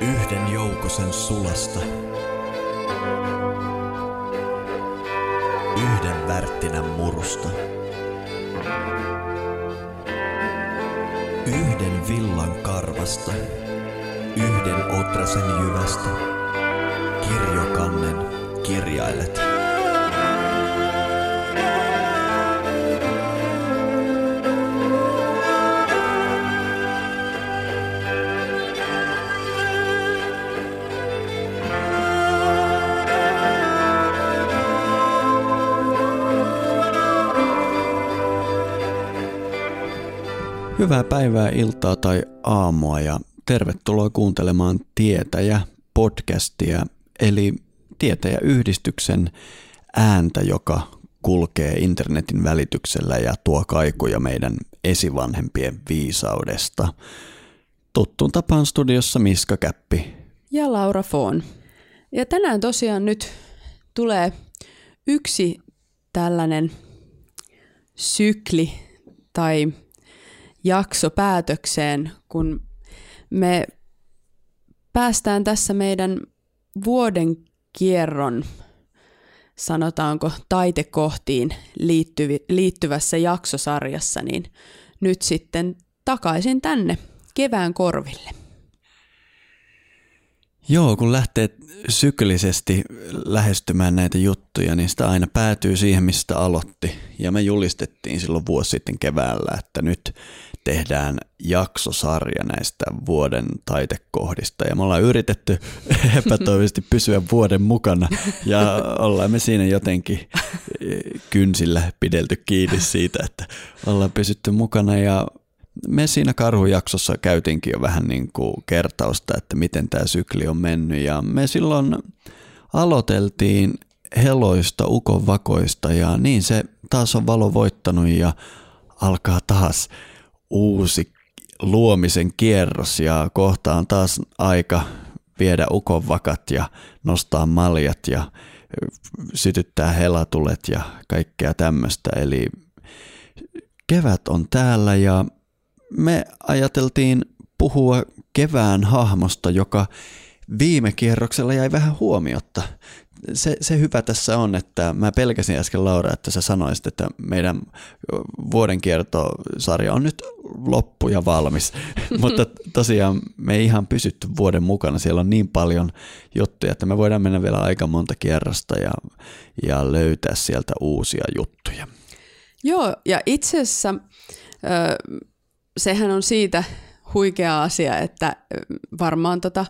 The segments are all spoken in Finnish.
Yhden joukosen sulasta. Yhden värttinän murusta. Yhden villan karvasta. Yhden otrasen jyvästä. Kirjokannen kirjailet. Hyvää päivää, iltaa tai aamua ja tervetuloa kuuntelemaan Tietäjä podcastia, eli Tietäjäyhdistyksen ääntä, joka kulkee internetin välityksellä ja tuo kaikuja meidän esivanhempien viisaudesta. Tuttuun tapaan studiossa Miska Käppi. Ja Laura Foon. Ja tänään tosiaan nyt tulee yksi tällainen sykli tai jakso päätökseen, kun me päästään tässä meidän vuoden kierron, sanotaanko taitekohtiin liittyvi, liittyvässä jaksosarjassa, niin nyt sitten takaisin tänne kevään korville. Joo, kun lähtee syklisesti lähestymään näitä juttuja, niin sitä aina päätyy siihen, mistä aloitti. Ja me julistettiin silloin vuosi sitten keväällä, että nyt tehdään jaksosarja näistä vuoden taitekohdista. Ja me ollaan yritetty epätoivoisesti pysyä vuoden mukana ja ollaan me siinä jotenkin kynsillä pidelty kiinni siitä, että ollaan pysytty mukana ja me siinä karhujaksossa käytiinkin jo vähän niin kuin kertausta, että miten tämä sykli on mennyt ja me silloin aloiteltiin heloista, ukon vakoista ja niin se taas on valo voittanut ja alkaa taas uusi luomisen kierros ja kohta on taas aika viedä ukon vakat ja nostaa maljat ja sytyttää helatulet ja kaikkea tämmöistä. Eli kevät on täällä ja me ajateltiin puhua kevään hahmosta, joka viime kierroksella jäi vähän huomiotta. Se, se hyvä tässä on, että mä pelkäsin äsken Laura, että sä sanoisit, että meidän vuoden kiertosarja on nyt loppu ja valmis. Mutta tosiaan me ei ihan pysytty vuoden mukana. Siellä on niin paljon juttuja, että me voidaan mennä vielä aika monta kierrosta ja, ja löytää sieltä uusia juttuja. Joo, ja itse asiassa sehän on siitä huikea asia, että varmaan tota,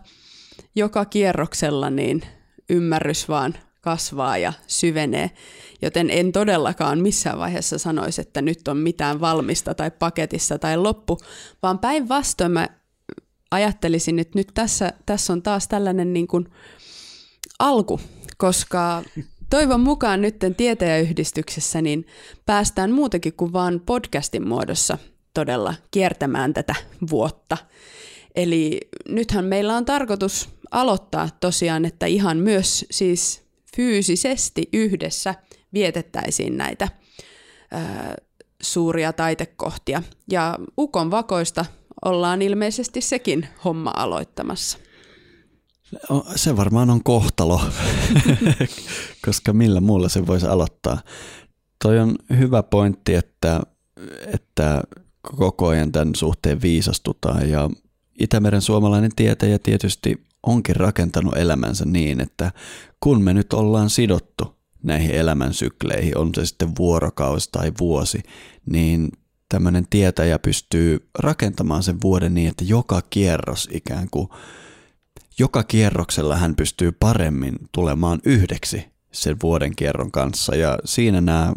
joka kierroksella niin ymmärrys vaan kasvaa ja syvenee, joten en todellakaan missään vaiheessa sanoisi, että nyt on mitään valmista tai paketissa tai loppu, vaan päinvastoin mä ajattelisin, että nyt tässä, tässä on taas tällainen niin kuin alku, koska toivon mukaan nyt tietäjäyhdistyksessä niin päästään muutakin kuin vain podcastin muodossa todella kiertämään tätä vuotta. Eli nythän meillä on tarkoitus aloittaa tosiaan, että ihan myös siis fyysisesti yhdessä vietettäisiin näitä ää, suuria taitekohtia. Ja Ukon vakoista ollaan ilmeisesti sekin homma aloittamassa. Se varmaan on kohtalo, koska millä muulla se voisi aloittaa. Toi on hyvä pointti, että, että koko ajan tämän suhteen viisastutaan. Ja Itämeren suomalainen tietäjä tietysti onkin rakentanut elämänsä niin, että kun me nyt ollaan sidottu näihin elämän sykleihin, on se sitten vuorokausi tai vuosi, niin tämmöinen tietäjä pystyy rakentamaan sen vuoden niin, että joka kierros ikään kuin, joka kierroksella hän pystyy paremmin tulemaan yhdeksi sen vuoden kierron kanssa. Ja siinä nämä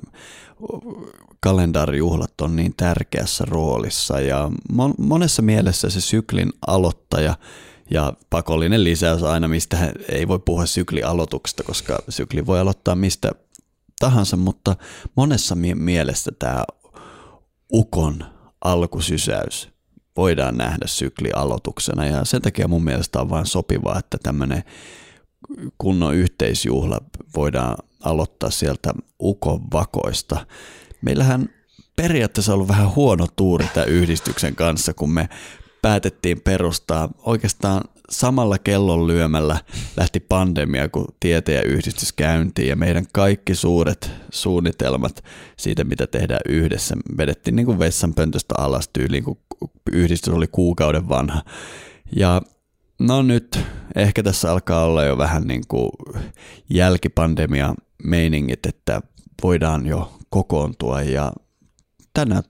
kalendaarijuhlat on niin tärkeässä roolissa ja monessa mielessä se syklin aloittaja ja pakollinen lisäys aina, mistä ei voi puhua syklialoituksesta, koska sykli voi aloittaa mistä tahansa, mutta monessa mielessä tämä ukon alkusysäys voidaan nähdä syklialoituksena ja sen takia mun mielestä on vain sopivaa, että tämmöinen kunnon yhteisjuhla voidaan aloittaa sieltä ukon vakoista. Meillähän periaatteessa ollut vähän huono tuuri tämän yhdistyksen kanssa, kun me päätettiin perustaa. Oikeastaan samalla kellon lyömällä lähti pandemia, kun tieteen yhdistys käyntiin ja meidän kaikki suuret suunnitelmat siitä, mitä tehdään yhdessä, vedettiin niin kuin vessanpöntöstä alas tyyliin, kun yhdistys oli kuukauden vanha. Ja no nyt ehkä tässä alkaa olla jo vähän niin kuin jälkipandemia meiningit, että voidaan jo kokoontua ja tänä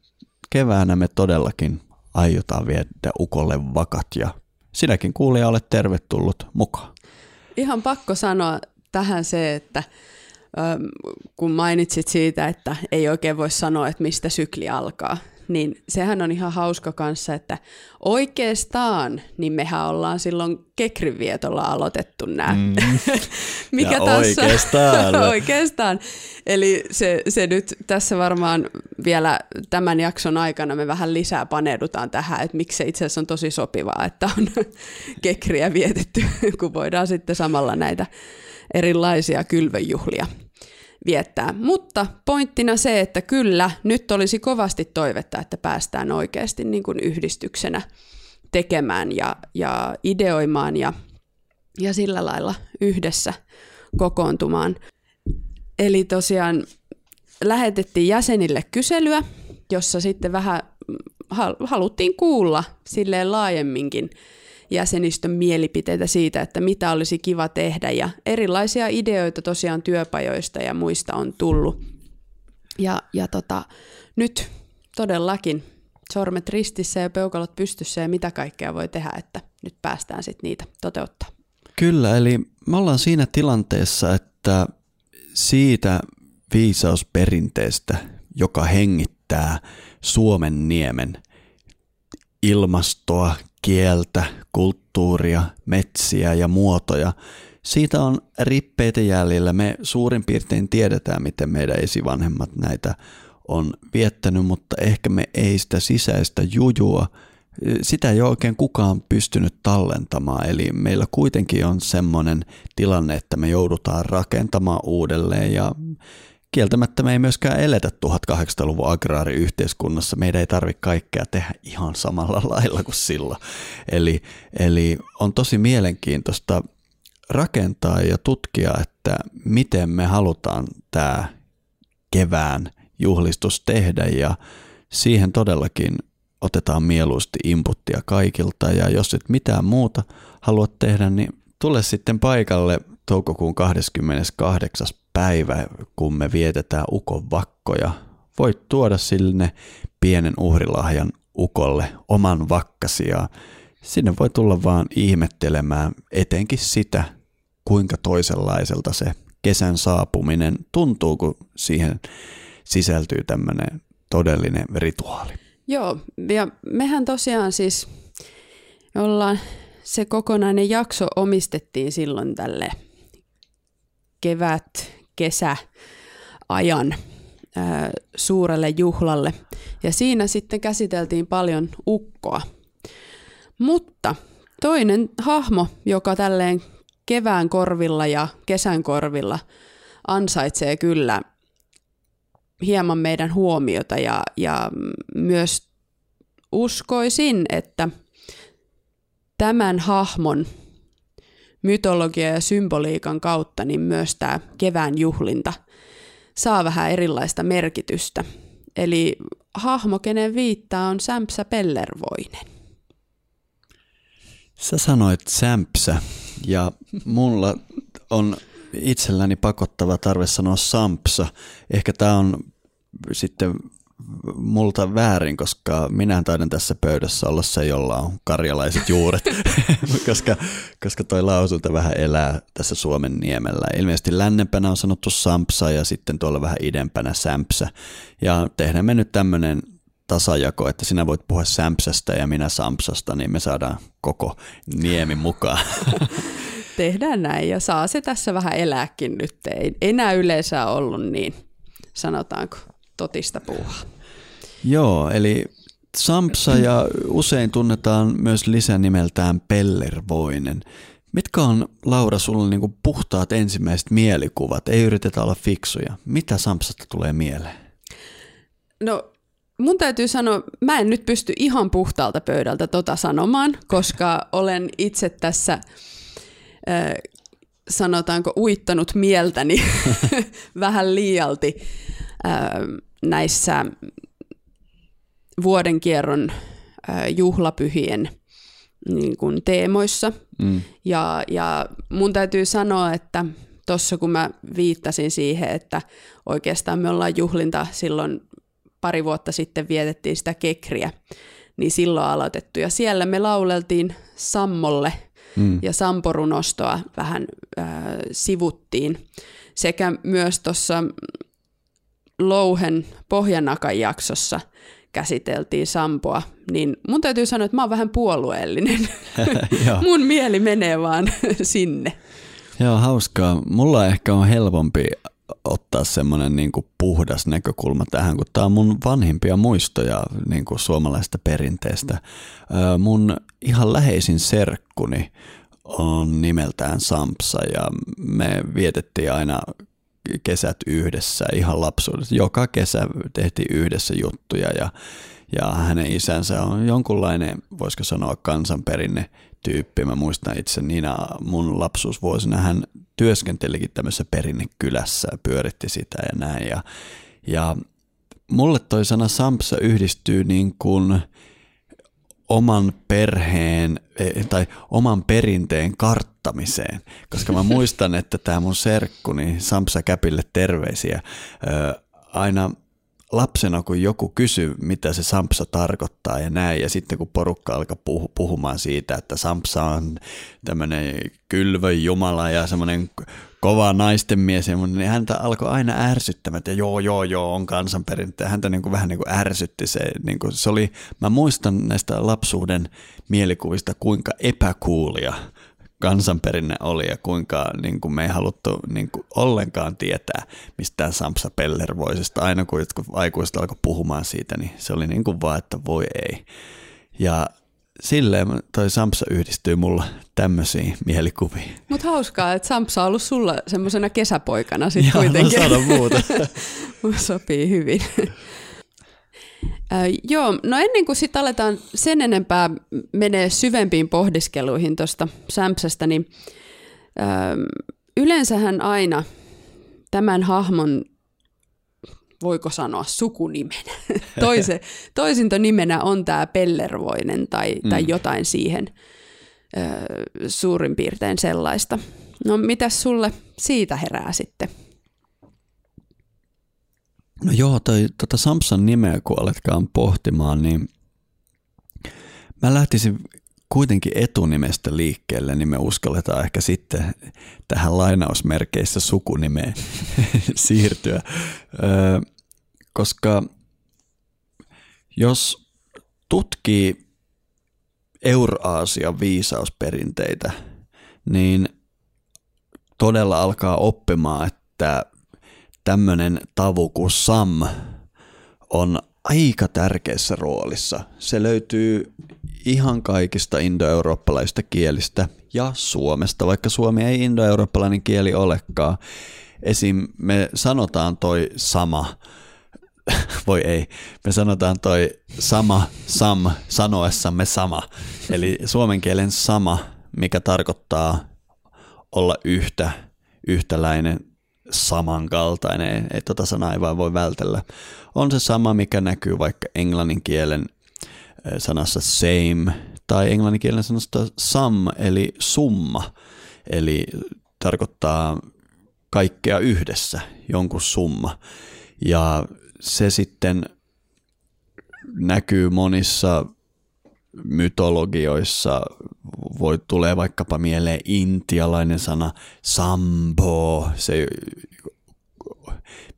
keväänä me todellakin aiotaan viedä ukolle vakat ja sinäkin kuulija olet tervetullut mukaan. Ihan pakko sanoa tähän se, että kun mainitsit siitä, että ei oikein voi sanoa, että mistä sykli alkaa, niin sehän on ihan hauska kanssa, että oikeastaan, niin mehän ollaan silloin kekrivietolla aloitettu nämä. Mm. Mikä ja tässä? Oikeastaan. oikeastaan. Eli se, se nyt tässä varmaan vielä tämän jakson aikana me vähän lisää paneudutaan tähän, että miksi se itse asiassa on tosi sopivaa, että on kekriä vietetty, kun voidaan sitten samalla näitä erilaisia kylvöjuhlia viettää. Mutta pointtina se, että kyllä, nyt olisi kovasti toivetta, että päästään oikeasti niin kuin yhdistyksenä tekemään ja, ja ideoimaan ja, ja sillä lailla yhdessä kokoontumaan. Eli tosiaan lähetettiin jäsenille kyselyä, jossa sitten vähän haluttiin kuulla silleen laajemminkin jäsenistön mielipiteitä siitä, että mitä olisi kiva tehdä ja erilaisia ideoita tosiaan työpajoista ja muista on tullut. Ja, ja tota, nyt todellakin sormet ristissä ja peukalot pystyssä ja mitä kaikkea voi tehdä, että nyt päästään sitten niitä toteuttaa. Kyllä, eli me ollaan siinä tilanteessa, että siitä viisausperinteestä, joka hengittää Suomen niemen ilmastoa, kieltä, kulttuuria, metsiä ja muotoja. Siitä on rippeitä jäljellä. Me suurin piirtein tiedetään, miten meidän esivanhemmat näitä on viettänyt, mutta ehkä me ei sitä sisäistä jujua, sitä ei ole oikein kukaan pystynyt tallentamaan. Eli meillä kuitenkin on semmoinen tilanne, että me joudutaan rakentamaan uudelleen ja kieltämättä me ei myöskään eletä 1800-luvun agraariyhteiskunnassa. Meidän ei tarvitse kaikkea tehdä ihan samalla lailla kuin silloin. Eli, eli on tosi mielenkiintoista rakentaa ja tutkia, että miten me halutaan tämä kevään juhlistus tehdä ja siihen todellakin otetaan mieluusti inputtia kaikilta ja jos et mitään muuta haluat tehdä, niin tule sitten paikalle toukokuun 28 päivä, kun me vietetään ukon vakkoja. Voit tuoda sille pienen uhrilahjan ukolle oman vakkasi ja sinne voi tulla vaan ihmettelemään etenkin sitä, kuinka toisenlaiselta se kesän saapuminen tuntuu, kun siihen sisältyy tämmöinen todellinen rituaali. Joo, ja mehän tosiaan siis ollaan, se kokonainen jakso omistettiin silloin tälle kevät kesäajan ää, suurelle juhlalle. Ja siinä sitten käsiteltiin paljon ukkoa. Mutta toinen hahmo, joka tälleen kevään korvilla ja kesän korvilla ansaitsee kyllä hieman meidän huomiota ja, ja myös uskoisin, että tämän hahmon mytologia ja symboliikan kautta, niin myös tämä kevään juhlinta saa vähän erilaista merkitystä. Eli hahmo, kenen viittaa, on Sämpsä Pellervoinen. Sä sanoit Sämpsä ja mulla on itselläni pakottava tarve sanoa Sampsa. Ehkä tämä on sitten multa väärin, koska minä taidan tässä pöydässä olla se, jolla on karjalaiset juuret, koska, koska toi lausunta vähän elää tässä Suomen niemellä. Ilmeisesti lännempänä on sanottu Sampsa ja sitten tuolla vähän idempänä Sämpsä. Ja tehdään me nyt tämmöinen tasajako, että sinä voit puhua Sämpsästä ja minä Sampsasta, niin me saadaan koko niemi mukaan. Tehdään näin ja saa se tässä vähän elääkin nyt. Ei enää yleensä ollut niin, sanotaanko, totista puuhaa. Joo, eli Sampsa ja usein tunnetaan myös lisänimeltään Pellervoinen. Mitkä on, Laura, sulla niin puhtaat ensimmäiset mielikuvat? Ei yritetä olla fiksuja. Mitä Sampsasta tulee mieleen? No mun täytyy sanoa, mä en nyt pysty ihan puhtaalta pöydältä tota sanomaan, koska olen itse tässä, äh, sanotaanko, uittanut mieltäni vähän liialti äh, näissä vuodenkierron äh, juhlapyhien niin kuin teemoissa. Mm. Ja, ja mun täytyy sanoa, että tuossa kun mä viittasin siihen, että oikeastaan me ollaan juhlinta silloin pari vuotta sitten vietettiin sitä kekriä, niin silloin aloitettu. Ja siellä me lauleltiin Sammolle mm. ja Samporunostoa vähän äh, sivuttiin. Sekä myös tuossa Louhen Pohjanakan jaksossa käsiteltiin Sampoa, niin mun täytyy sanoa, että mä oon vähän puolueellinen. mun mieli menee vaan sinne. Joo, hauskaa. Mulla ehkä on helpompi ottaa semmoinen niin kuin puhdas näkökulma tähän, kun tämä on mun vanhimpia muistoja niin kuin suomalaisesta perinteestä. Mun ihan läheisin serkkuni on nimeltään Sampsa ja me vietettiin aina kesät yhdessä ihan lapsuudessa. Joka kesä tehtiin yhdessä juttuja ja, ja hänen isänsä on jonkunlainen, voisiko sanoa kansanperinne tyyppi. Mä muistan itse Niina mun lapsuusvuosina hän työskentelikin tämmöisessä perinnekylässä, pyöritti sitä ja näin. Ja, ja mulle toi sana Sampsa yhdistyy niin kuin oman perheen e, tai oman perinteen karttamiseen, koska mä muistan, että tämä mun serkkuni niin Sampsa Käpille terveisiä. Aina – lapsena, kun joku kysyy, mitä se sampsa tarkoittaa ja näin, ja sitten kun porukka alkaa puhu, puhumaan siitä, että sampsa on tämmöinen kylvön jumala ja semmoinen kova naisten mies, niin häntä alkoi aina ärsyttämään, että joo, joo, joo, on kansanperintö. Häntä niin kuin vähän niin kuin ärsytti se. Niin kuin se oli, mä muistan näistä lapsuuden mielikuvista, kuinka epäkuulia kansanperinne oli ja kuinka niin kuin me ei haluttu niin kuin ollenkaan tietää mistään Sampsa Pellervoisesta. Aina kun jotkut aikuiset alkoi puhumaan siitä, niin se oli niin kuin vaan, että voi ei. Ja silleen toi Sampsa yhdistyy mulla tämmöisiin mielikuviin. Mutta hauskaa, että Sampsa on ollut sulla semmoisena kesäpoikana sitten kuitenkin. Joo, no muuta. Sopii hyvin. Äh, joo, no ennen kuin sitten aletaan sen enempää menee syvempiin pohdiskeluihin tuosta Sämpsästä, niin äh, yleensähän aina tämän hahmon, voiko sanoa sukunimen, Toise, toisintonimenä on tämä Pellervoinen tai, tai mm. jotain siihen äh, suurin piirtein sellaista. No mitäs sulle siitä herää sitten? No joo, toi tota Samson nimeä kun aletkaan pohtimaan, niin mä lähtisin kuitenkin etunimestä liikkeelle, niin me uskalletaan ehkä sitten tähän lainausmerkeissä sukunimeen siirtyä. Öö, koska jos tutkii Euraasian viisausperinteitä, niin todella alkaa oppimaan, että tämmöinen tavu kuin Sam on aika tärkeässä roolissa. Se löytyy ihan kaikista indoeurooppalaisista kielistä ja Suomesta, vaikka suomi ei indoeurooppalainen kieli olekaan. Esim. me sanotaan toi sama, voi ei, me sanotaan toi sama, sam, sanoessamme sama. Eli suomen kielen sama, mikä tarkoittaa olla yhtä, yhtäläinen samankaltainen, ei tota sanaa ei vaan voi vältellä. On se sama, mikä näkyy vaikka englannin kielen sanassa same tai englannin kielen sanasta sum, eli summa, eli tarkoittaa kaikkea yhdessä, jonkun summa. Ja se sitten näkyy monissa mytologioissa, voi tulee vaikkapa mieleen intialainen sana sambo, se,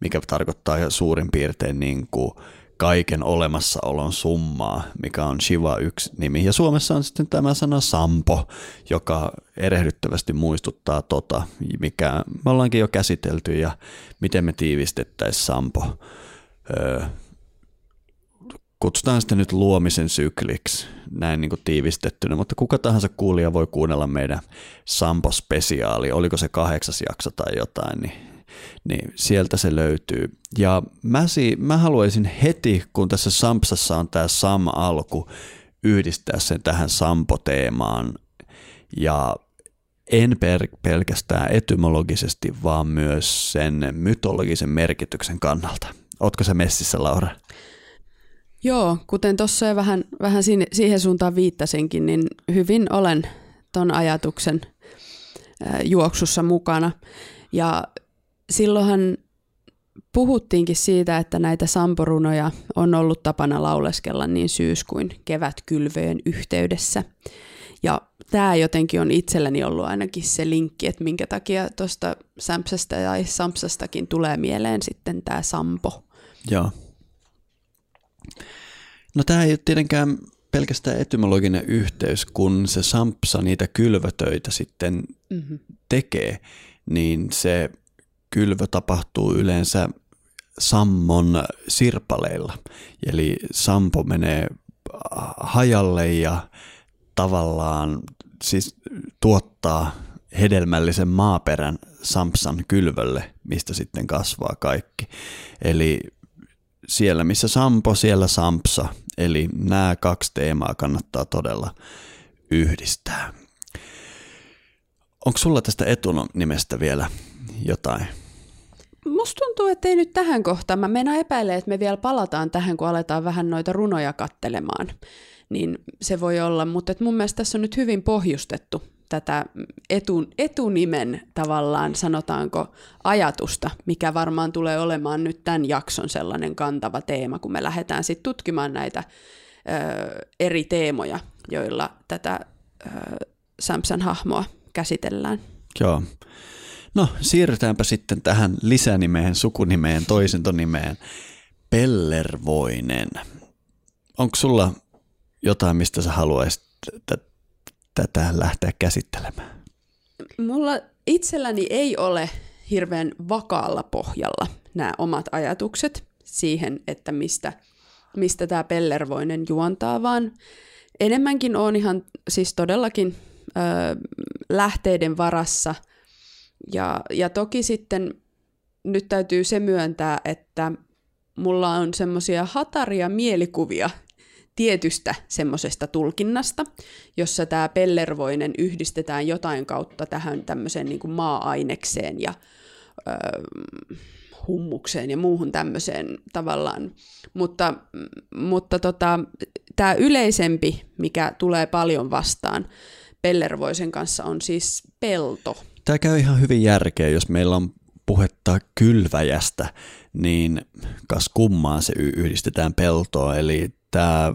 mikä tarkoittaa suurin piirtein niin kuin kaiken olemassaolon summaa, mikä on Shiva yksi nimi. Ja Suomessa on sitten tämä sana sampo, joka erehdyttävästi muistuttaa tota, mikä me ollaankin jo käsitelty ja miten me tiivistettäisiin sampo. Kutsutaan sitä nyt luomisen sykliksi, näin niin kuin tiivistettynä, mutta kuka tahansa kuulija voi kuunnella meidän Sampo-spesiaali, oliko se kahdeksas jakso tai jotain, niin niin sieltä se löytyy. Ja mä, mä haluaisin heti, kun tässä Sampsassa on tämä Sam-alku, yhdistää sen tähän Sampo-teemaan ja en pelkästään etymologisesti, vaan myös sen mytologisen merkityksen kannalta. Ootko se messissä, Laura? Joo, kuten tuossa jo vähän, vähän siihen suuntaan viittasinkin, niin hyvin olen ton ajatuksen juoksussa mukana. Ja silloinhan puhuttiinkin siitä, että näitä samporunoja on ollut tapana lauleskella niin syys- kuin kevätkylvöjen yhteydessä. Ja tämä jotenkin on itselläni ollut ainakin se linkki, että minkä takia tuosta Sampsasta tai Sampsastakin tulee mieleen sitten tämä Sampo. Joo. No tämä ei ole tietenkään pelkästään etymologinen yhteys, kun se Sampsa niitä kylvötöitä sitten mm-hmm. tekee, niin se kylvö tapahtuu yleensä sammon sirpaleilla. Eli sampo menee hajalle ja tavallaan siis tuottaa hedelmällisen maaperän sampsan kylvölle, mistä sitten kasvaa kaikki. Eli siellä missä sampo, siellä sampsa. Eli nämä kaksi teemaa kannattaa todella yhdistää. Onko sulla tästä etunimestä vielä jotain? Musta tuntuu, että ei nyt tähän kohtaan. Mä menen epäilemään, että me vielä palataan tähän, kun aletaan vähän noita runoja kattelemaan. Niin se voi olla, mutta mun mielestä tässä on nyt hyvin pohjustettu tätä etun, etunimen tavallaan, sanotaanko, ajatusta, mikä varmaan tulee olemaan nyt tämän jakson sellainen kantava teema, kun me lähdetään sitten tutkimaan näitä ö, eri teemoja, joilla tätä ö, Samson hahmoa käsitellään. Joo. No siirrytäänpä sitten tähän lisänimeen, sukunimeen, toisintonimeen. Pellervoinen. Onko sulla jotain, mistä sä haluaisit tätä lähteä käsittelemään? Mulla itselläni ei ole hirveän vakaalla pohjalla nämä omat ajatukset siihen, että mistä, mistä tämä Pellervoinen juontaa, vaan enemmänkin on ihan siis todellakin ö, lähteiden varassa – ja, ja toki sitten nyt täytyy se myöntää, että mulla on semmoisia hataria mielikuvia tietystä semmoisesta tulkinnasta, jossa tämä pellervoinen yhdistetään jotain kautta tähän tämmöiseen niin maa-ainekseen ja ö, hummukseen ja muuhun tämmöiseen tavallaan. Mutta, mutta tota, tämä yleisempi, mikä tulee paljon vastaan pellervoisen kanssa, on siis pelto Tämä käy ihan hyvin järkeä, jos meillä on puhetta kylväjästä, niin kas kummaan se yhdistetään peltoa, eli tämä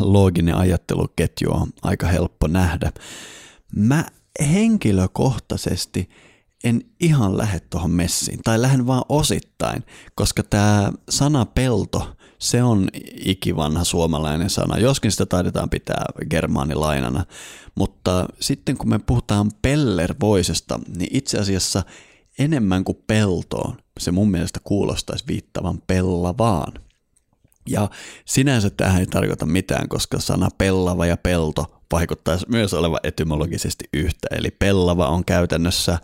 looginen ajatteluketju on aika helppo nähdä. Mä henkilökohtaisesti en ihan lähde tuohon messiin, tai lähden vaan osittain, koska tämä sana pelto, se on ikivanha suomalainen sana, joskin sitä taidetaan pitää germaanilainana, mutta sitten kun me puhutaan pellervoisesta, niin itse asiassa enemmän kuin peltoon, se mun mielestä kuulostaisi viittavan pellavaan. Ja sinänsä tähän ei tarkoita mitään, koska sana pellava ja pelto vaikuttaisi myös olevan etymologisesti yhtä. Eli pellava on käytännössä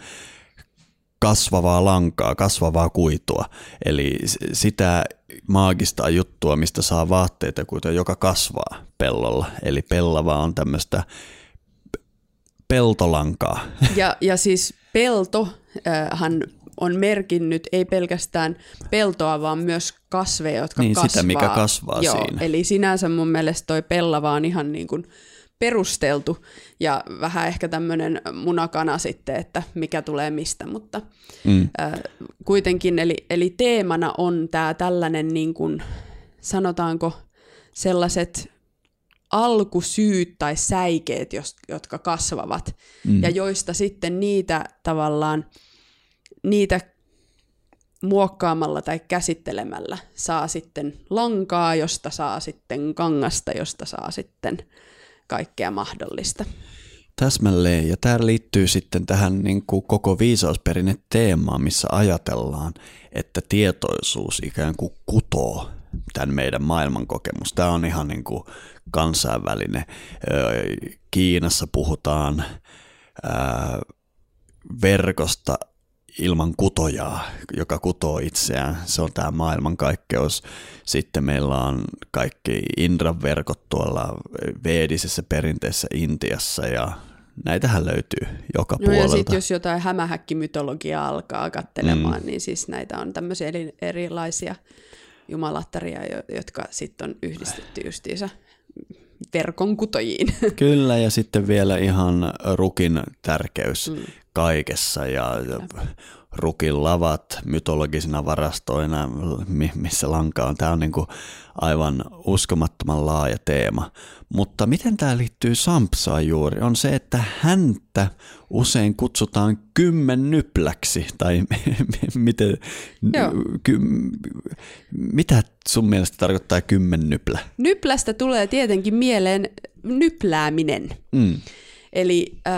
kasvavaa lankaa, kasvavaa kuitua. Eli sitä maagista juttua, mistä saa vaatteita, kuitua, joka kasvaa pellolla. Eli pellava on tämmöistä peltolankaa. Ja, ja siis peltohan on merkinnyt ei pelkästään peltoa, vaan myös kasveja, jotka niin, kasvaa. sitä, mikä kasvaa Joo, siinä. Eli sinänsä mun mielestä toi pellava on ihan niin kuin perusteltu ja vähän ehkä tämmöinen munakana sitten, että mikä tulee mistä, mutta mm. äh, kuitenkin, eli, eli teemana on tämä tällainen niin kuin, sanotaanko sellaiset alkusyyt tai säikeet, jotka kasvavat mm. ja joista sitten niitä tavallaan, niitä muokkaamalla tai käsittelemällä saa sitten lankaa, josta saa sitten kangasta, josta saa sitten kaikkea mahdollista. Täsmälleen, ja tämä liittyy sitten tähän niin kuin koko viisausperinne teemaan, missä ajatellaan, että tietoisuus ikään kuin kutoo tämän meidän maailmankokemus. Tämä on ihan niin kuin kansainvälinen. Kiinassa puhutaan verkosta ilman kutojaa, joka kutoo itseään. Se on tämä maailmankaikkeus. Sitten meillä on kaikki Indran verkot tuolla veedisessä perinteessä Intiassa ja näitähän löytyy joka No puolelta. ja sitten jos jotain hämähäkkimytologiaa alkaa katselemaan, mm. niin siis näitä on tämmöisiä eri- erilaisia jumalattaria, jo- jotka sitten on yhdistetty justiinsa verkon kutojiin. Kyllä, ja sitten vielä ihan rukin tärkeys mm. Kaikessa ja rukin lavat mytologisina varastoina, mi- missä lanka on. Tämä on niinku aivan uskomattoman laaja teema. Mutta miten tämä liittyy Sampsaan juuri, on se, että häntä usein kutsutaan kymmennypläksi, tai miten, ky, mitä sun mielestä tarkoittaa kymmennyplä? Nyplästä tulee tietenkin mieleen nyplääminen. Mm. Eli äh,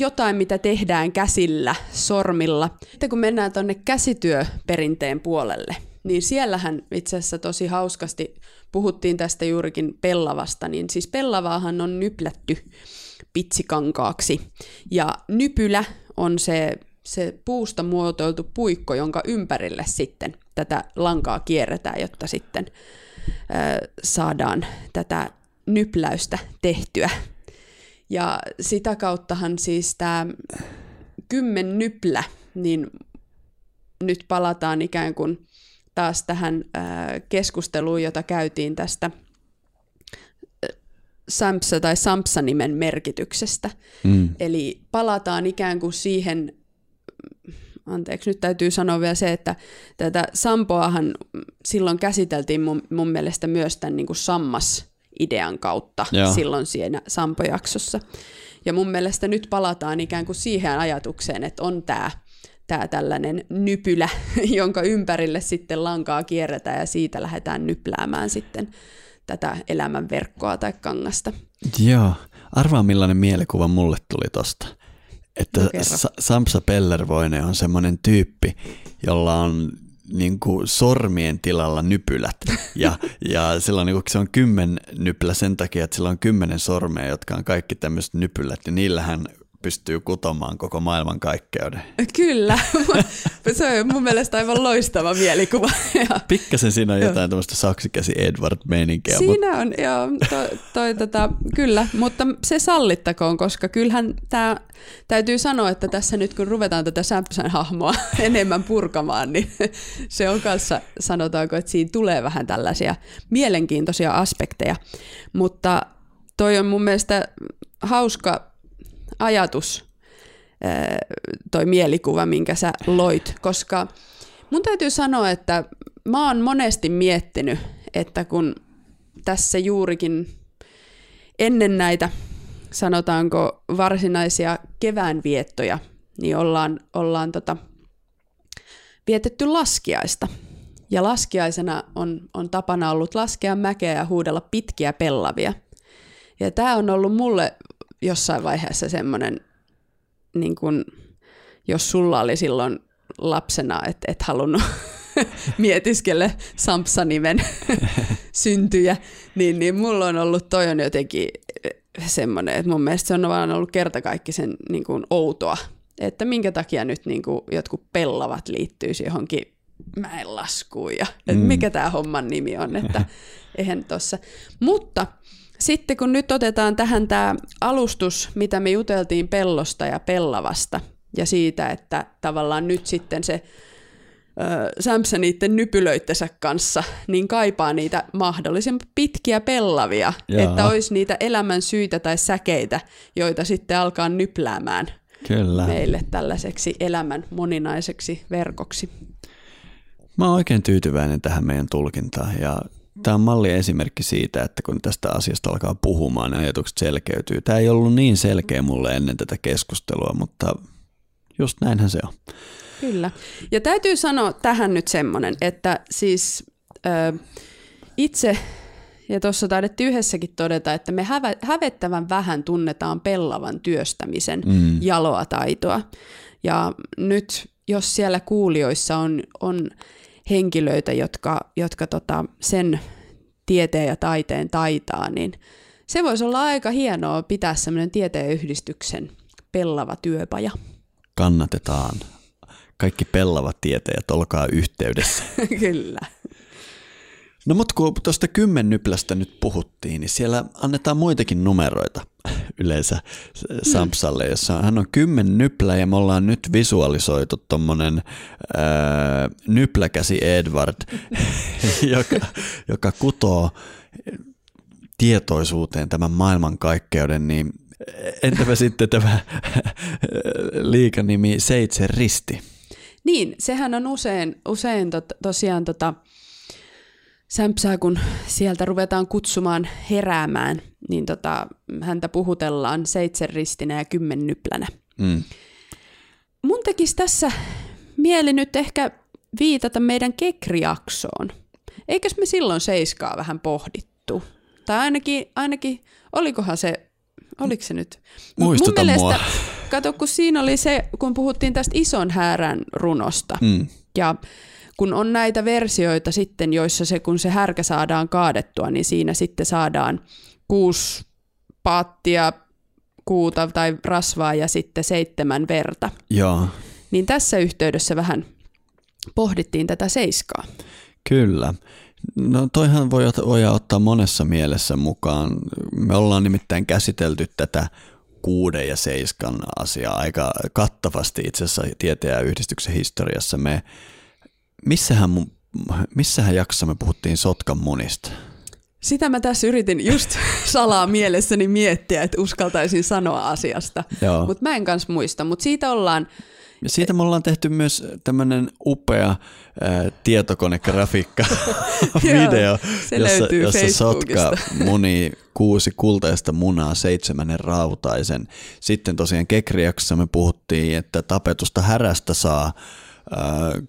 jotain, mitä tehdään käsillä, sormilla. Sitten kun mennään tuonne käsityöperinteen puolelle, niin siellähän itse asiassa tosi hauskasti puhuttiin tästä juurikin pellavasta, niin siis pellavaahan on nyplätty pitsikankaaksi. Ja nypylä on se, se puusta muotoiltu puikko, jonka ympärille sitten tätä lankaa kierretään, jotta sitten äh, saadaan tätä nypläystä tehtyä. Ja sitä kauttahan siis tämä kymmen nyplä, niin nyt palataan ikään kuin taas tähän keskusteluun, jota käytiin tästä Sampsa tai Sampsa-nimen merkityksestä. Mm. Eli palataan ikään kuin siihen, anteeksi, nyt täytyy sanoa vielä se, että tätä Sampoahan silloin käsiteltiin mun, mun mielestä myös tämän niin kuin sammas-idean kautta Joo. silloin siinä Sampo-jaksossa. Ja mun mielestä nyt palataan ikään kuin siihen ajatukseen, että on tämä tää tällainen nypylä, jonka ympärille sitten lankaa kierretään ja siitä lähdetään nypläämään sitten tätä elämän verkkoa tai kangasta. Joo, arvaa millainen mielikuva mulle tuli tosta. Että No. Sa- Samsa Pellervoinen on semmoinen tyyppi, jolla on niin kuin sormien tilalla nypylät. Ja, ja sillä niin kuin, se on kymmen nypylä sen takia, että sillä on kymmenen sormea, jotka on kaikki tämmöiset nypylät. Ja niillä hän pystyy kutomaan koko maailman kaikkeuden. Kyllä, se on mun mielestä aivan loistava mielikuva. Pikkasen siinä on jotain tämmöistä saksikäsi Edward-meininkiä, mutta siinä on, joo, toi, toi, tota, kyllä, mutta se sallittakoon, koska kyllähän tämä täytyy sanoa, että tässä nyt kun ruvetaan tätä Sampson hahmoa enemmän purkamaan, niin se on kanssa, sanotaanko, että siinä tulee vähän tällaisia mielenkiintoisia aspekteja, mutta toi on mun mielestä hauska ajatus, toi mielikuva, minkä sä loit, koska mun täytyy sanoa, että mä oon monesti miettinyt, että kun tässä juurikin ennen näitä, sanotaanko varsinaisia keväänviettoja, niin ollaan, ollaan tota, vietetty laskiaista. Ja laskiaisena on, on tapana ollut laskea mäkeä ja huudella pitkiä pellavia. Ja tämä on ollut mulle jossain vaiheessa semmoinen, niin kun, jos sulla oli silloin lapsena, että et halunnut mietiskelle Sampsa-nimen syntyjä, niin, niin mulla on ollut toi on jotenkin semmoinen, että mun mielestä se on vaan ollut kertakaikkisen niin kuin outoa, että minkä takia nyt niin kuin jotkut pellavat liittyisi johonkin mäenlaskuun ja Mm. mikä tämä homman nimi on, että eihän tossa. Mutta sitten kun nyt otetaan tähän tämä alustus, mitä me juteltiin pellosta ja pellavasta ja siitä, että tavallaan nyt sitten se ö, Samsa niiden nypylöittensä kanssa, niin kaipaa niitä mahdollisimman pitkiä pellavia, Jaa. että olisi niitä elämän syitä tai säkeitä, joita sitten alkaa nypläämään kyllä. meille tällaiseksi elämän moninaiseksi verkoksi. Mä oon oikein tyytyväinen tähän meidän tulkintaan ja tämä on malli esimerkki siitä, että kun tästä asiasta alkaa puhumaan, niin ajatukset selkeytyy. Tämä ei ollut niin selkeä mulle ennen tätä keskustelua, mutta just näinhän se on. Kyllä. Ja täytyy sanoa tähän nyt semmoinen, että siis ö, itse, ja tuossa taidettiin yhdessäkin todeta, että me hävä, hävettävän vähän tunnetaan pellavan työstämisen Mm. jaloa taitoa. Ja nyt, jos siellä kuulijoissa on, on henkilöitä, jotka, jotka tota, sen tieteen ja taiteen taitaa, niin se voisi olla aika hienoa pitää semmoinen tieteen yhdistyksen pellava työpaja. Kannatetaan kaikki pellavat tietäjät, olkaa yhteydessä. Kyllä. No mutta kun tuosta kymmennyplästä nyt puhuttiin, niin siellä annetaan muitakin numeroita yleensä Sampsalle, jossa hän on kymmen nyplä ja me ollaan nyt visualisoitu tuommoinen nypläkäsi Edward, joka, joka kutoo tietoisuuteen tämän maailmankaikkeuden, niin entäpä sitten tämä liikanimi Seitse Risti? Niin, sehän on usein, usein to, tosiaan tota, sämpsää, kun sieltä ruvetaan kutsumaan heräämään, niin tota, häntä puhutellaan seitsemänristinä ja kymmennyplänä. Mm. Mun tekisi tässä mieli nyt ehkä viitata meidän kekriaksoon. Eikös me silloin seiskaa vähän pohdittu? Tai ainakin, ainakin olikohan se, oliko se nyt? Muistuta Mun mielestä, mua. Kato, kun siinä oli se, kun puhuttiin tästä ison häärän runosta. Mm. Ja kun on näitä versioita sitten, joissa se, kun se härkä saadaan kaadettua, niin siinä sitten saadaan kuusi paattia kuuta tai rasvaa ja sitten seitsemän verta. Joo. Niin tässä yhteydessä vähän pohdittiin tätä seiskaa. Kyllä. No toihan voi, voi ottaa monessa mielessä mukaan. Me ollaan nimittäin käsitelty tätä kuuden ja seiskan asiaa aika kattavasti itse asiassa tieteen ja yhdistyksen historiassa. Me missähän, missähän jaksossa me puhuttiin Sotkan munista? Sitä mä tässä yritin just salaa mielessäni miettiä, että uskaltaisin sanoa asiasta, mutta mä en kanssa muista, mutta siitä ollaan ja siitä me ollaan tehty myös tämmöinen upea ää, tietokonegrafiikka video, jossa, jossa Sotka muni kuusi kultaista munaa seitsemännen rautaisen. Sitten tosiaan Kekriaksossa me puhuttiin, että tapetusta härästä saa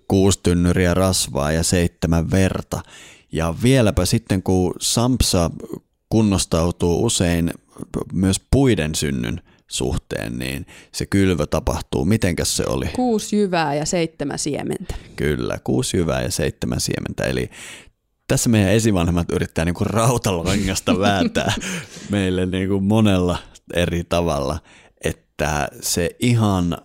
kuusi tynnyriä rasvaa ja seitsemän verta. Ja vieläpä sitten, kun Sampsa kunnostautuu usein myös puiden synnyn suhteen, niin se kylvö tapahtuu. Mitenkäs se oli? Kuusi jyvää ja seitsemän siementä. Kyllä, kuusi jyvää ja seitsemän siementä. Eli tässä meidän esivanhemmat yrittää niin kuin rautalangasta vääntää meille niin kuin monella eri tavalla, että se ihan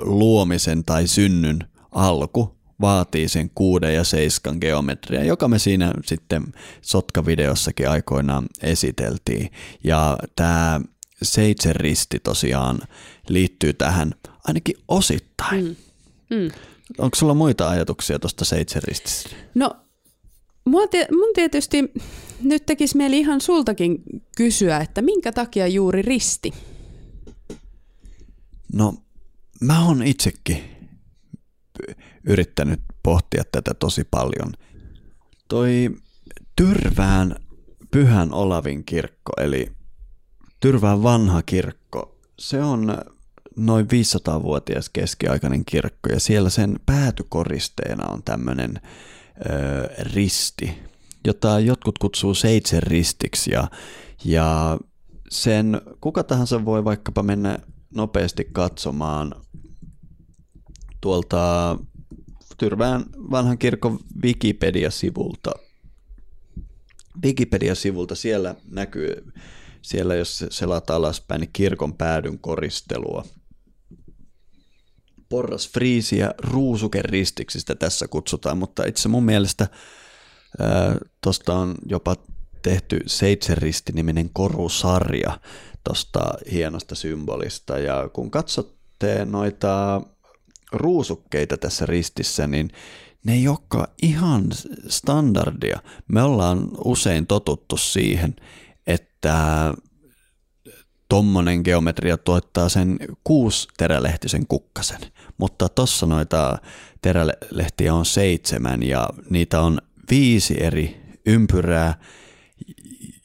luomisen tai synnyn alku vaatii sen kuuden ja seiskan geometria, joka me siinä sitten Sotka-videossakin aikoinaan esiteltiin. Ja tämä seitsemän tosiaan liittyy tähän ainakin osittain. Mm. Mm. Onko sulla muita ajatuksia tuosta seitsemän No mun tietysti nyt tekisi mieli ihan sultakin kysyä, että minkä takia juuri risti? No mä oon itsekin yrittänyt pohtia tätä tosi paljon. Toi Tyrvään Pyhän Olavin kirkko, eli Tyrvään vanha kirkko, se on noin 500-vuotias keskiaikainen kirkko ja siellä sen päätykoristeena on tämmöinen risti, jota jotkut kutsuu seitsemän ristiksi ja, ja sen kuka tahansa voi vaikkapa mennä nopeasti katsomaan tuolta Tyrvään vanhan kirkon Wikipedia-sivulta. Wikipedia-sivulta siellä näkyy, siellä jos selat alaspäin, niin kirkon päädyn koristelua. Porras friisiä ruusukeristiksistä tässä kutsutaan, mutta itse mun mielestä tuosta on jopa tehty Seitsemänristi-niminen korusarja tuosta hienosta symbolista. Ja kun katsotte noita ruusukkeita tässä ristissä, niin ne ei olekaan ihan standardia. Me ollaan usein totuttu siihen, että tommonen geometria tuottaa sen kuusi terälehtisen kukkasen, mutta tossa noita terälehtiä on seitsemän ja niitä on viisi eri ympyrää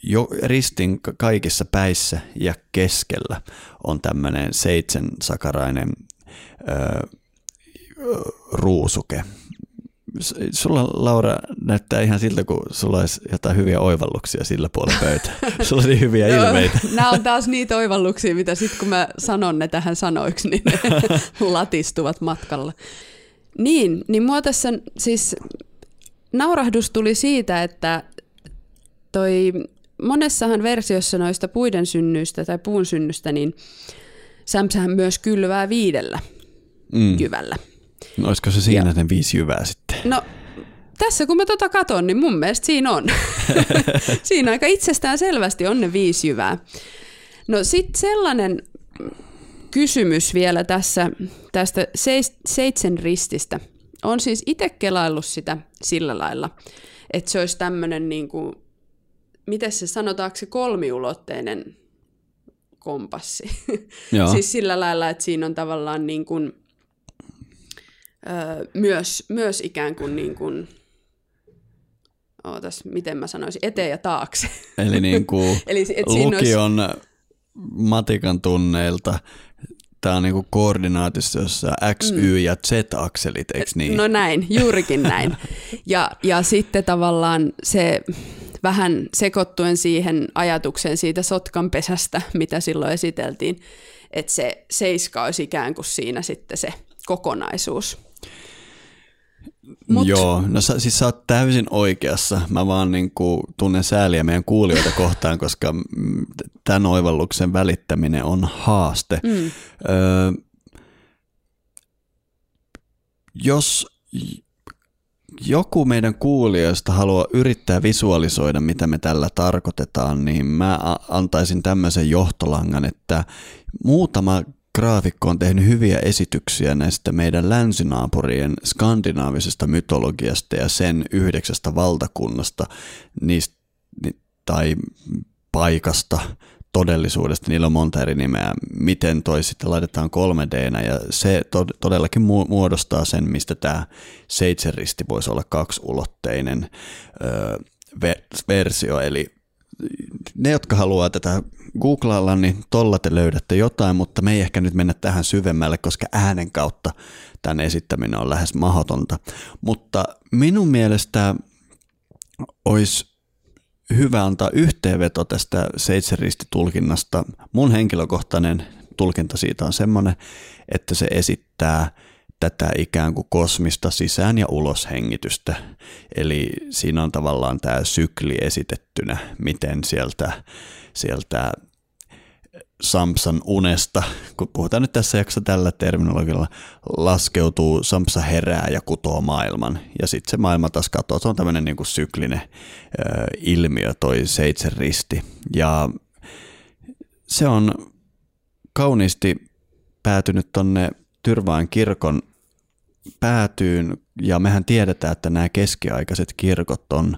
jo ristin kaikissa päissä ja keskellä on tämmöinen seitsemänsakarainen ö, ruusuke. Sulla, Laura, näyttää ihan siltä, kun sulla olisi jotain hyviä oivalluksia sillä puolella pöytää. Sulla on niin hyviä ilmeitä. Nämä on taas niitä oivalluksia, mitä sitten kun mä sanon ne tähän sanoiksi, niin ne latistuvat matkalla. Niin, niin mua tässä siis naurahdus tuli siitä, että toi monessahan versiossa noista puiden synnyistä tai puun synnystä, niin Sämsähän myös kylvää viidellä mm. jyvällä. No, olisiko se siinä ja. ne viisi jyvää sitten? No tässä kun mä tota katon, niin mun mielestä siinä on. siinä aika itsestään selvästi on ne viisi jyvää. No sitten sellainen kysymys vielä tässä tästä seitsen rististä. On siis itse kelaillut sitä sillä lailla, että se olisi tämmöinen, niin kuin, miten se sanotaanko se kolmiulotteinen kompassi. Joo. siis sillä lailla, että siinä on tavallaan niin kuin, öö, myös, myös ikään kuin, niin kuin ootas, miten mä sanoisin, eteen ja taakse. Eli niin kuin Eli, lukion olisi... matikan tunneilta tämä on niinku koordinaatissa, jossa X, mm. Y ja Z-akselit, eikö niin? No näin, juurikin näin. Ja, ja sitten tavallaan se vähän sekoittuen siihen ajatukseen siitä sotkanpesästä, mitä silloin esiteltiin, että se seiska olisi ikään kuin siinä sitten se kokonaisuus. Mut... Joo, no sä, siis sä oot täysin oikeassa. Mä vaan niin kuin tunnen sääliä meidän kuulijoita kohtaan, koska tämän oivalluksen välittäminen on haaste. Mm. Öö, jos joku meidän kuulijoista haluaa yrittää visualisoida, mitä me tällä tarkoitetaan, niin mä antaisin tämmöisen johtolangan, että muutama graafikko on tehnyt hyviä esityksiä näistä meidän länsinaapurien skandinaavisesta mytologiasta ja sen yhdeksästä valtakunnasta niistä, tai paikasta, todellisuudesta, niillä on monta eri nimeä, miten toi sitten laitetaan 3 d ja se todellakin muodostaa sen, mistä tämä seitsemänristi voisi olla kaksiulotteinen öö, versio, eli ne, jotka haluaa tätä googlailla, niin tolla te löydätte jotain, mutta me ei ehkä nyt mennä tähän syvemmälle, koska äänen kautta tämän esittäminen on lähes mahdotonta. Mutta minun mielestä olisi hyvä antaa yhteenveto tästä seitsemänristitulkinnasta. Mun henkilökohtainen tulkinta siitä on semmoinen, että se esittää tätä ikään kuin kosmista sisään- ja uloshengitystä. Eli siinä on tavallaan tämä sykli esitettynä, miten sieltä, sieltä Samsan unesta, kun puhutaan nyt tässä jaksossa tällä terminologialla, laskeutuu, Samsa herää ja kutoo maailman. Ja sitten se maailma taas katoaa. Se on tämmöinen niin syklinen ö, ilmiö, toi seitsemän risti. Ja se on kauniisti päätynyt tonne Tyrvaan kirkon päätyyn, ja mehän tiedetään, että nämä keskiaikaiset kirkot on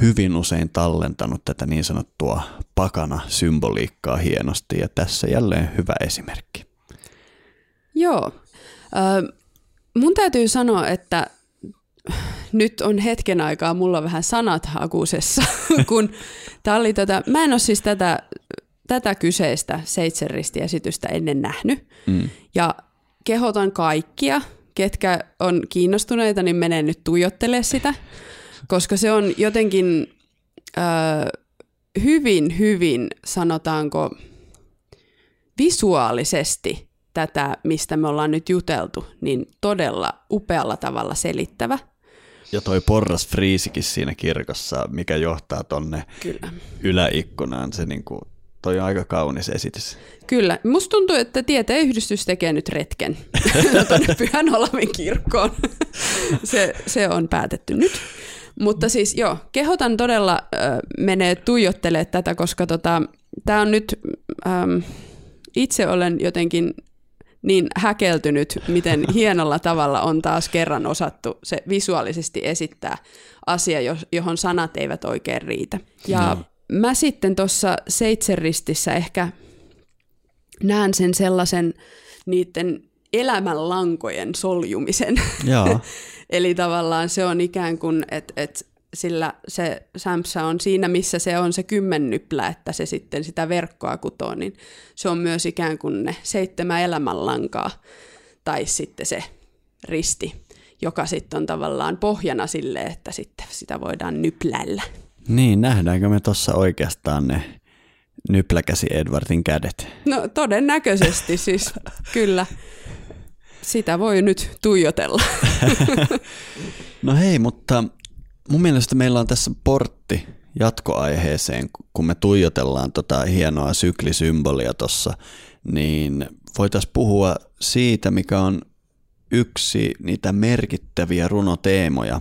hyvin usein tallentanut tätä niin sanottua pakana-symboliikkaa hienosti, ja tässä jälleen hyvä esimerkki. Joo. Äh, mun täytyy sanoa, että nyt on hetken aikaa mulla vähän sanat hakusessa, kun tää oli tätä, mä en ole siis tätä, tätä kyseistä seitsemänristiesitystä ennen nähnyt, mm. ja kehotan kaikkia, ketkä on kiinnostuneita, niin menee nyt tuijottele sitä, koska se on jotenkin äh, hyvin, hyvin, sanotaanko, visuaalisesti tätä, mistä me ollaan nyt juteltu, niin todella upealla tavalla selittävä. Ja toi porras friisikin siinä kirkossa, mikä johtaa tonne Kyllä. yläikkunaan, se niinku Toi on aika kaunis esitys. Kyllä. Musta tuntuu, että tieteen yhdistys tekee nyt retken tuonne Pyhän Olavin kirkkoon. se, se on päätetty nyt. Mutta siis joo, kehotan todella äh, menee tuijottelee tätä, koska tota, tämä on nyt, ähm, itse olen jotenkin niin häkeltynyt, miten hienolla tavalla on taas kerran osattu se visuaalisesti esittää asia, johon sanat eivät oikein riitä. Ja no mä sitten tuossa seitsemänristissä ehkä näen sen sellaisen niiden elämänlankojen soljumisen. Joo. Eli tavallaan se on ikään kuin, että et sillä se sämpsä on siinä, missä se on se kymmennyplä, että se sitten sitä verkkoa kutoo, niin se on myös ikään kuin ne seitsemän elämänlankaa tai sitten se risti, joka sitten on tavallaan pohjana sille, että sitten sitä voidaan nypläillä. Niin, nähdäänkö me tuossa oikeastaan ne nypläkäsi Edwardin kädet? No todennäköisesti siis, kyllä. Sitä voi nyt tuijotella. no hei, mutta mun mielestä meillä on tässä portti jatkoaiheeseen, kun me tuijotellaan tota hienoa syklisymbolia tuossa, niin voitaisiin puhua siitä, mikä on yksi niitä merkittäviä runoteemoja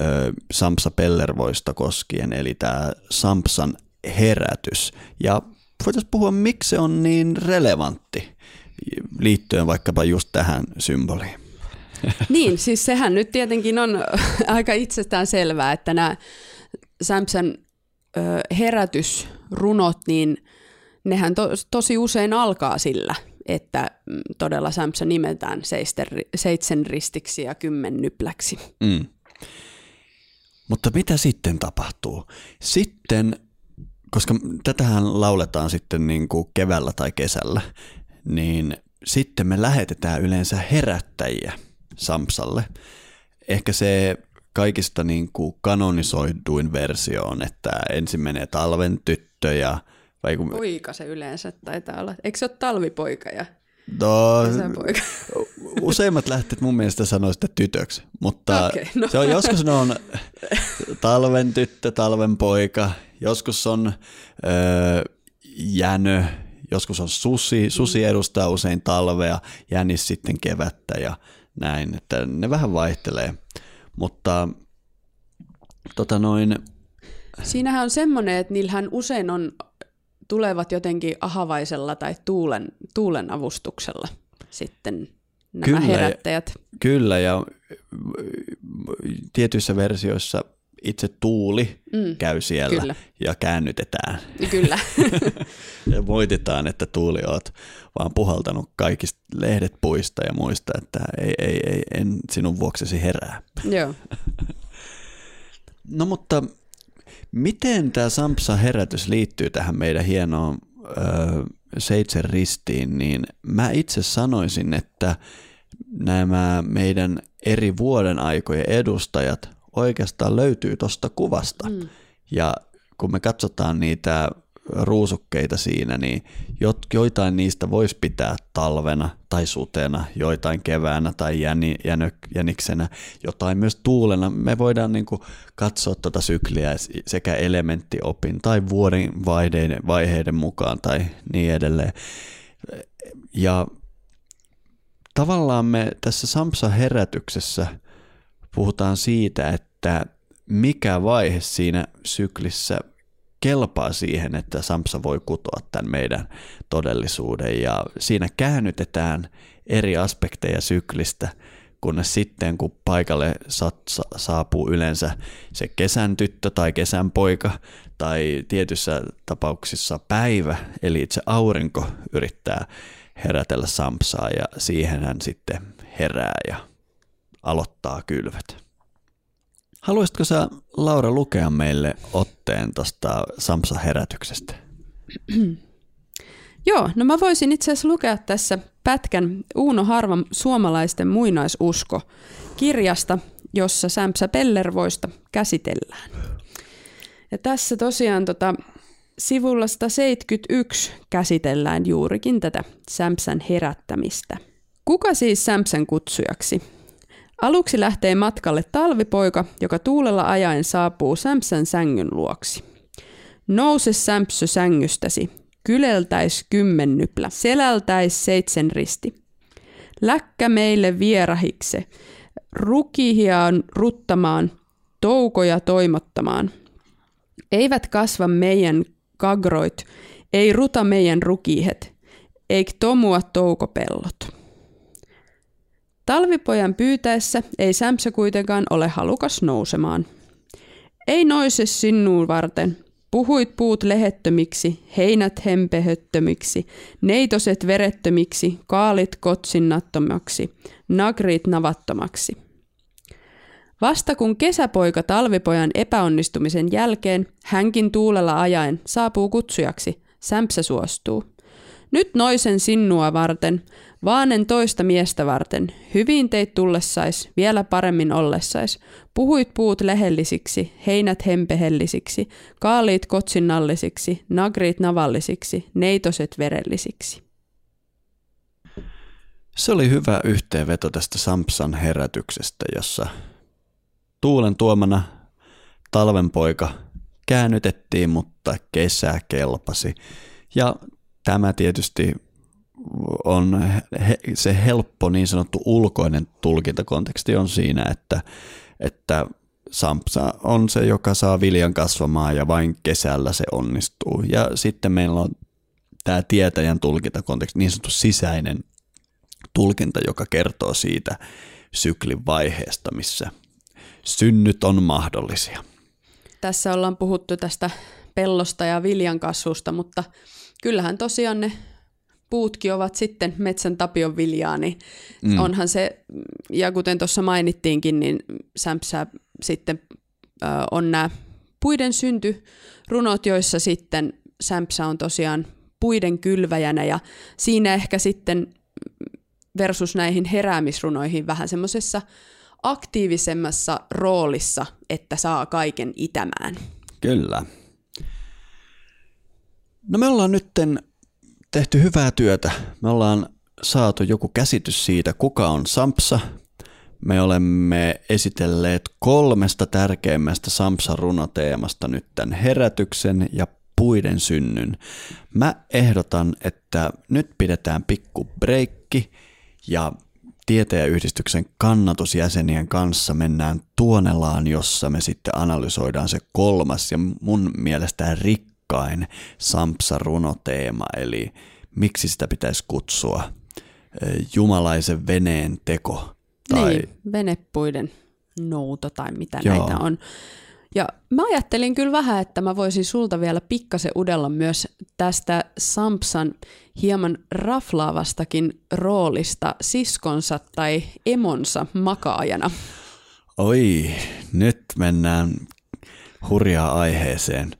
ö, Sampsa Pellervoista koskien, eli tämä Sampsan herätys. Ja voitaisiin puhua, miksi se on niin relevantti liittyen vaikkapa just tähän symboliin. Niin, siis sehän nyt tietenkin on aika itsestään selvää, että nämä Samson herätysrunot, niin nehän to, tosi usein alkaa sillä, että mm, todella Samson nimetään seitsemän ristiksi ja kymmen nypläksi. Mm. Mutta mitä sitten tapahtuu? Sitten, koska tätähän lauletaan sitten niin kuin keväällä tai kesällä, niin sitten me lähetetään yleensä herättäjiä Samsalle. Ehkä se kaikista niin kuin kanonisoiduin versio on, että ensin menee talven tyttö ja... Vai kun... Poika se yleensä taitaa olla. Eikö se ole talvipoika ja No, useimmat lähteet mun mielestä sanoo sitä tytöksi, mutta okay, no. se on, joskus ne on talven tyttö, talven poika, joskus on öö, jänö, joskus on susi, susi mm. edustaa usein talvea, jänis sitten kevättä ja näin, että ne vähän vaihtelee. Mutta tota noin... Siinähän on semmoinen, että niillähän usein on, tulevat jotenkin ahavaisella tai tuulen, tuulen avustuksella sitten nämä kyllä, herättäjät. Kyllä, ja tietyissä versioissa itse tuuli mm, käy siellä kyllä. ja käännytetään. Kyllä. ja moititaan, että tuuli oot vaan puhaltanut kaikista lehdet puista ja muista, että ei, ei, ei en sinun vuoksesi herää. Joo. no mutta miten tämä Sampsa-herätys liittyy tähän meidän hienoon ö, seitsemän ristiin, niin mä itse sanoisin, että nämä meidän eri vuoden aikojen edustajat oikeastaan löytyy tuosta kuvasta. Mm. Ja kun me katsotaan niitä ruusukkeita siinä, niin joitain niistä voisi pitää talvena tai sutena, joitain keväänä tai jäniksenä, jotain myös tuulena. Me voidaan niin kuin katsoa tuota sykliä sekä elementtiopin tai vuoden vaiheiden, vaiheiden mukaan tai niin edelleen. Ja tavallaan me tässä Samsa-herätyksessä puhutaan siitä, että mikä vaihe siinä syklissä kelpaa siihen, että Samsa voi kutoa tämän meidän todellisuuden ja siinä käännytetään eri aspekteja syklistä, kunnes sitten kun paikalle saapuu yleensä se kesän tyttö tai kesän poika tai tietyissä tapauksissa päivä, eli itse aurinko yrittää herätellä Samsaa ja siihen hän sitten herää ja aloittaa kylvöt. Haluaisitko sä, Laura, lukea meille otteen tuosta Samsa-herätyksestä? Joo, no mä voisin itse asiassa lukea tässä pätkän Uuno Harvan suomalaisten muinaisusko kirjasta, jossa Samsa Pellervoista käsitellään. Ja tässä tosiaan tota, sivulla 171 käsitellään juurikin tätä Samsan herättämistä. Kuka siis Samsan kutsujaksi? Aluksi lähtee matkalle talvipoika, joka tuulella ajaen saapuu Sämpsän sängyn luoksi. Nouse Sämpsö sängystäsi, kyleltäis kymmennyplä, selältäis seitsen risti. Läkkä meille vierahikse, rukihiaan ruttamaan, toukoja toimottamaan. Eivät kasva meidän kagroit, ei ruta meidän rukihet, eik tomua toukopellot. Talvipojan pyytäessä ei Sämsä kuitenkaan ole halukas nousemaan. Ei noise sinuun varten. Puhuit puut lehettömiksi, heinät hempehöttömiksi, neitoset verettömiksi, kaalit kotsinnattomaksi, nagrit navattomaksi. Vasta kun kesäpoika talvipojan epäonnistumisen jälkeen, hänkin tuulella ajaen, saapuu kutsujaksi, Sämpsä suostuu. Nyt noisen sinnua varten, Vaanen toista miestä varten, hyvin teit tullessais, vielä paremmin ollessais. Puhuit puut lehellisiksi, heinät hempehellisiksi, kaaliit kotsinnallisiksi, nagriit navallisiksi, neitoset verellisiksi. Se oli hyvä yhteenveto tästä Sampsan herätyksestä, jossa tuulen tuomana talvenpoika käännytettiin, mutta kesä kelpasi. Ja tämä tietysti on he, se helppo niin sanottu ulkoinen tulkintakonteksti on siinä, että, että Sampsa on se, joka saa viljan kasvamaan ja vain kesällä se onnistuu. Ja sitten meillä on tämä tietäjän tulkintakonteksti, niin sanottu sisäinen tulkinta, joka kertoo siitä syklin vaiheesta, missä synnyt on mahdollisia. Tässä ollaan puhuttu tästä pellosta ja viljan kasvusta, mutta kyllähän tosiaan ne puutkin ovat sitten metsän tapion viljaa, niin mm. onhan se, ja kuten tuossa mainittiinkin, niin Sämpsä sitten ö, on nämä puiden syntyrunot, joissa sitten Sämpsä on tosiaan puiden kylväjänä, ja siinä ehkä sitten versus näihin heräämisrunoihin vähän semmoisessa aktiivisemmassa roolissa, että saa kaiken itämään. Kyllä. No me ollaan nytten tehty hyvää työtä. Me ollaan saatu joku käsitys siitä, kuka on Sampsa. Me olemme esitelleet kolmesta tärkeimmästä Sampsa-runoteemasta nyt tämän herätyksen ja puiden synnyn. Mä ehdotan, että nyt pidetään pikku breikki ja tieteenyhdistyksen kannatusjäsenien kanssa mennään Tuonelaan, jossa me sitten analysoidaan se kolmas ja mun mielestä rikkain Sampsa-runoteema, eli miksi sitä pitäisi kutsua jumalaisen veneen teko. Tai... Niin, venepuiden nouto tai mitä Joo. näitä on. Ja mä ajattelin kyllä vähän, että mä voisin sulta vielä pikkasen udella myös tästä Sampsan hieman raflaavastakin roolista siskonsa tai emonsa makaajana. Oi, nyt mennään hurjaa aiheeseen.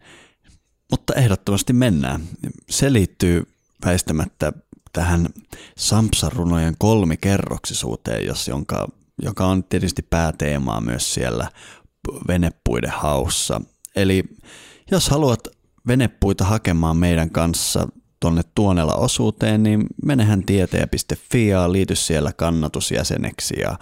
Mutta ehdottomasti mennään. Se liittyy väistämättä tähän Sampsan-runojen kolmikerroksisuuteen, jos jonka, joka on tietysti pääteemaa myös siellä venepuiden haussa. Eli jos haluat venepuita hakemaan meidän kanssa tuonne Tuonella osuuteen, niin menehän tieteä.fi ja liity siellä kannatusjäseneksi ja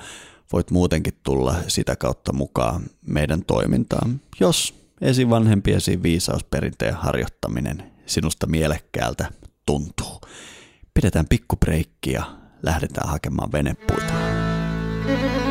voit muutenkin tulla sitä kautta mukaan meidän toimintaan, jos esivanhempiesi viisausperinteen harjoittaminen sinusta mielekkäältä tuntuu. Pidetään pikkubreikki ja lähdetään hakemaan venepuita. Mm-hmm.